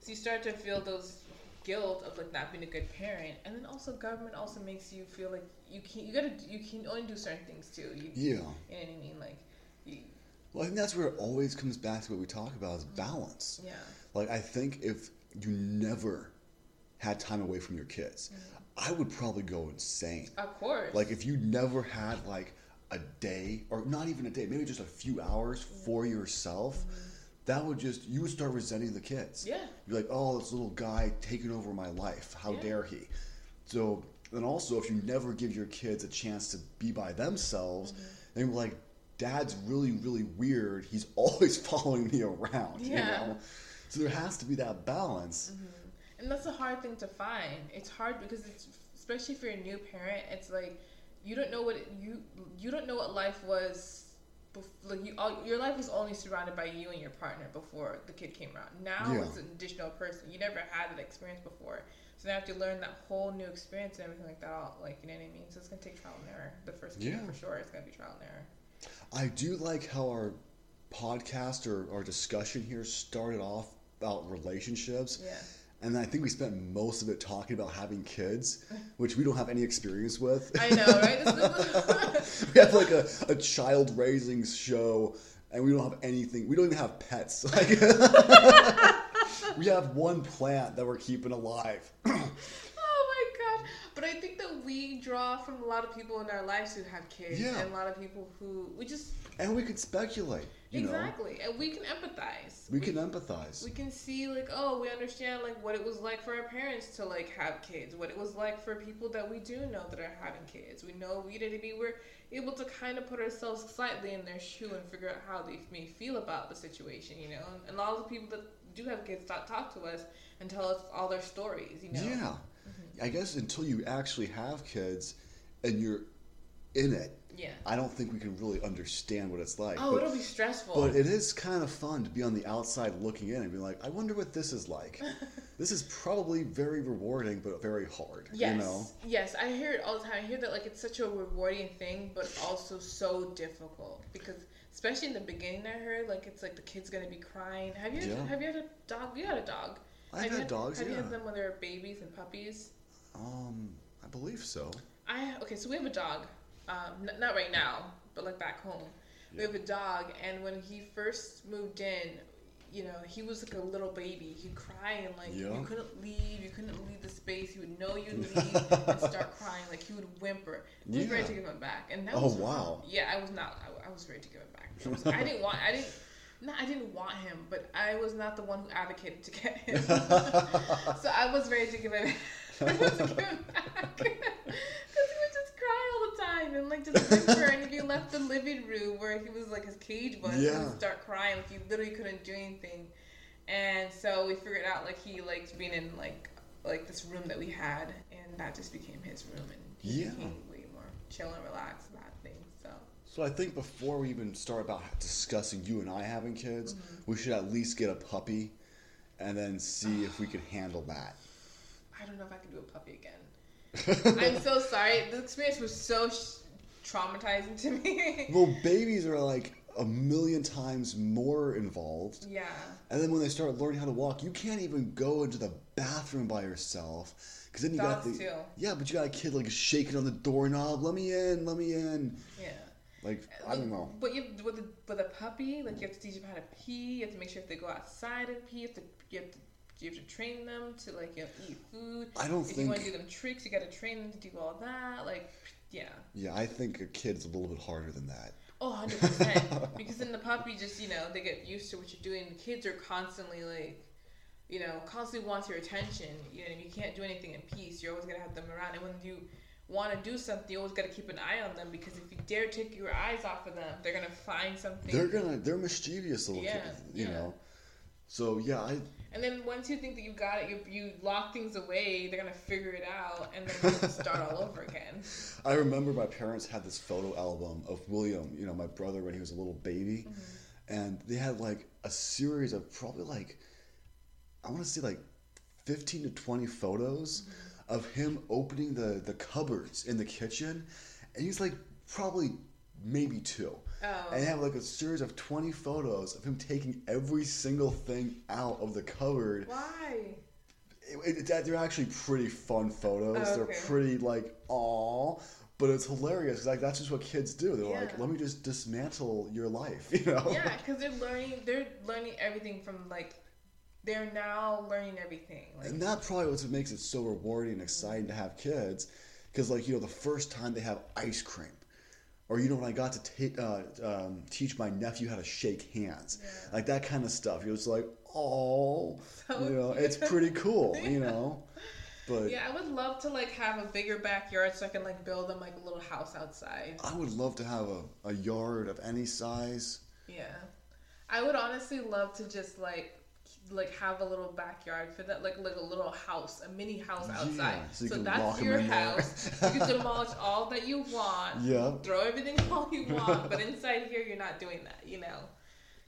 B: So you start to feel those guilt of like not being a good parent, and then also government also makes you feel like you can't you gotta you can only do certain things too. You,
A: yeah.
B: you know what I mean? Like, you,
A: Well, I think that's where it always comes back to what we talk about is balance.
B: yeah,
A: Like I think if you never had time away from your kids, mm-hmm. I would probably go insane.
B: of course.
A: Like if you never had like a day or not even a day, maybe just a few hours mm-hmm. for yourself, mm-hmm. that would just you would start resenting the kids.
B: yeah,
A: You're like, oh, this little guy taking over my life. How
B: Yeah.
A: dare he? So, and also, if you never give your kids a chance to be by themselves,
B: Mm-hmm.
A: then you're like, dad's really, really weird. He's [LAUGHS] always following me around. You
B: Yeah.
A: know? So there has to be that balance. Mm-hmm.
B: and that's a hard thing to find. It's hard because it's especially if you're a new parent. It's like you don't know what it, you you don't know what life was. Like you, all, your life was only surrounded by you and your partner before the kid came around. Now
A: Yeah.
B: it's an additional person. You never had that experience before, so now you have to learn that whole new experience and everything like that. all- Like you know what I mean? So it's gonna take trial and error. The first kid
A: Yeah.
B: for sure, it's gonna be trial and error.
A: I do like how our podcast or our discussion here started off about relationships.
B: Yeah.
A: And I think we spent most of it talking about having kids, which we don't have any experience with.
B: I know, right? [LAUGHS] [LAUGHS]
A: We have like a, a child raising show and we don't have anything we don't even have pets [LAUGHS] like we have one plant that we're keeping alive [CLEARS THROAT]
B: Oh my gosh. But I think that we draw from a lot of people in our lives who have kids,
A: Yeah.
B: and a lot of people who we just
A: And we can speculate. You
B: exactly, and we can empathize.
A: know, we can empathize.
B: we can see like oh we understand like what it was like for our parents to like have kids what it was like for people that we do know that are having kids we know we did we were able to kind of put ourselves slightly in their shoe and figure out how they may feel about the situation you know and a lot of the people that do have kids talk, talk to us and tell us all their stories you know.
A: Yeah. I guess until you actually have kids and you're in it,
B: yeah
A: I don't think we can really understand what it's like.
B: oh
A: but,
B: it'll be stressful
A: but it is kind of fun to be on the outside looking in and be like, I wonder what this is like. [LAUGHS] this is probably very rewarding, but very hard.
B: Yes.
A: You know?
B: Yes, I hear it all the time. I hear that like it's such a rewarding thing, but also so difficult because especially in the beginning, I heard like it's like the kid's gonna be crying. Have you
A: Yeah.
B: have you had a dog? You had a dog.
A: I've
B: Have you
A: had dogs,
B: Have you had them when they were babies and puppies?
A: Um, I believe so.
B: I okay, so we have a dog. Um, n- not right now, but like back home, we have a dog, and when he first moved in, you know, he was like a little baby. He'd cry and like
A: Yeah.
B: you couldn't leave, you couldn't leave the space. He would know you'd [LAUGHS] leave and start crying. Like he would whimper. I was ready to give him back, and that
A: Oh,
B: was
A: wow.
B: Yeah, I was not. I, I was ready to give him back. I, was, I didn't want. I didn't. No, I didn't want him, but I was not the one who advocated to get him. [LAUGHS] [LAUGHS] so I was ready to give him, [LAUGHS] him [LAUGHS] back. Because he would just cry all the time and like just whimper. and if you left the living room where he was like his cage was, he would start crying. Like he literally couldn't do anything. And so we figured out like he liked being in like like this room that we had, and that just became his room, and he
A: Yeah.
B: became way more chill and relaxed about things. So.
A: So I think before we even start about discussing you and I having kids,
B: Mm-hmm.
A: we should at least get a puppy and then see if we can handle that.
B: I don't know if I can do a puppy again. I'm so sorry. [LAUGHS] The experience was so sh- traumatizing to me. [LAUGHS]
A: Well, babies are like a million times more involved.
B: yeah.
A: And then when they start learning how to walk, you can't even go into the bathroom by yourself. Because then you got
B: Dogs
A: the
B: too.
A: yeah, but you got a kid like shaking on the doorknob. Let me in, let me in.
B: Yeah.
A: Like I don't know.
B: But you with a, with a puppy, like you have to teach them how to pee. You have to make sure if they go outside and pee, you have to you have to you have to train them to like you know, eat food.
A: I don't
B: if you want to do them tricks, you got to train them to do all that. Like, yeah.
A: Yeah, I think a kid's a little bit harder than that.
B: Oh, 100%. [LAUGHS] because then the puppy just, you know, they get used to what you're doing. The kids are constantly like, you know, constantly wants your attention. You know, you can't do anything in peace. You're always going to have them around. And when you want to do something, you always got to keep an eye on them because if you dare take your eyes off of them, they're going to find something.
A: They're gonna they're mischievous little
B: Yeah,
A: kids, you
B: yeah.
A: know. So yeah, I
B: And then once you think that you got it, you, you lock things away, they're going to figure it out, and then you have to start all over again.
A: I remember my parents had this photo album of William, you know, my brother when he was a little baby, mm-hmm. and they had like a series of probably like I want to say like fifteen to twenty photos mm-hmm. of him opening the the cupboards in the kitchen, and he's like probably maybe two.
B: Oh.
A: And they have like a series of 20 photos of him taking every single thing out of the cupboard
B: Why?
A: it, it, they're actually pretty fun photos.
B: Oh,
A: They're pretty like aw, but it's hilarious. Like that's just what kids do. They're like, let me just dismantle your life, [LAUGHS] you know?
B: Yeah, because they're learning. They're learning everything from like. They're now learning everything. Like,
A: And that probably what makes it so rewarding and exciting to have kids, because like you know the first time they have ice cream, or you know when I got to ta- uh, um, teach my nephew how to shake hands,
B: Yeah.
A: like that kind of stuff. It was like, [LAUGHS] oh,
B: So
A: you know,
B: cute.
A: it's pretty cool, you [LAUGHS] know. But
B: yeah, I would love to like have a bigger backyard so I can like build them like a little house outside.
A: I would love to have a, a yard of any size.
B: Yeah, I would honestly love to just like like have a little backyard for that, like like a little house, a mini house
A: Yeah,
B: outside.
A: so you
B: so that's your
A: there.
B: house. you can demolish [LAUGHS] all that you want.
A: Yeah.
B: Throw everything [LAUGHS] all you want, but inside here you're not doing that. You know.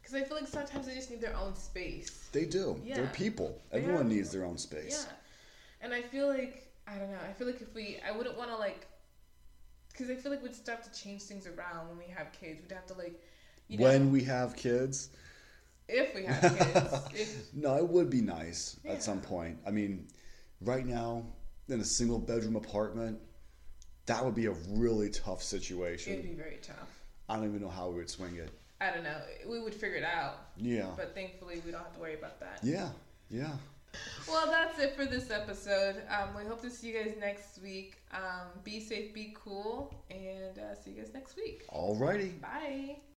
B: Because I feel like sometimes they just need their own space.
A: They do.
B: Yeah.
A: They're people.
B: They
A: Everyone needs their own space.
B: Yeah, and I feel like I don't know. I feel like if we, I wouldn't want to like, because I feel like we'd start to change things around when we have kids. We'd have to like, you know,
A: When we have kids,
B: if we have kids, [LAUGHS] if,
A: no, it would be nice
B: Yeah.
A: at some point. I mean, right now in a single bedroom apartment, that would be a really tough situation.
B: it'd be very tough.
A: I don't even know how we would swing it.
B: I don't know. We would figure it out,
A: Yeah.
B: but thankfully we don't have to worry about that.
A: Yeah. Yeah.
B: well, that's it for this episode. Um, we hope to see you guys next week. Um, be safe, be cool, and uh, see you guys next week.
A: Alrighty.
B: Bye.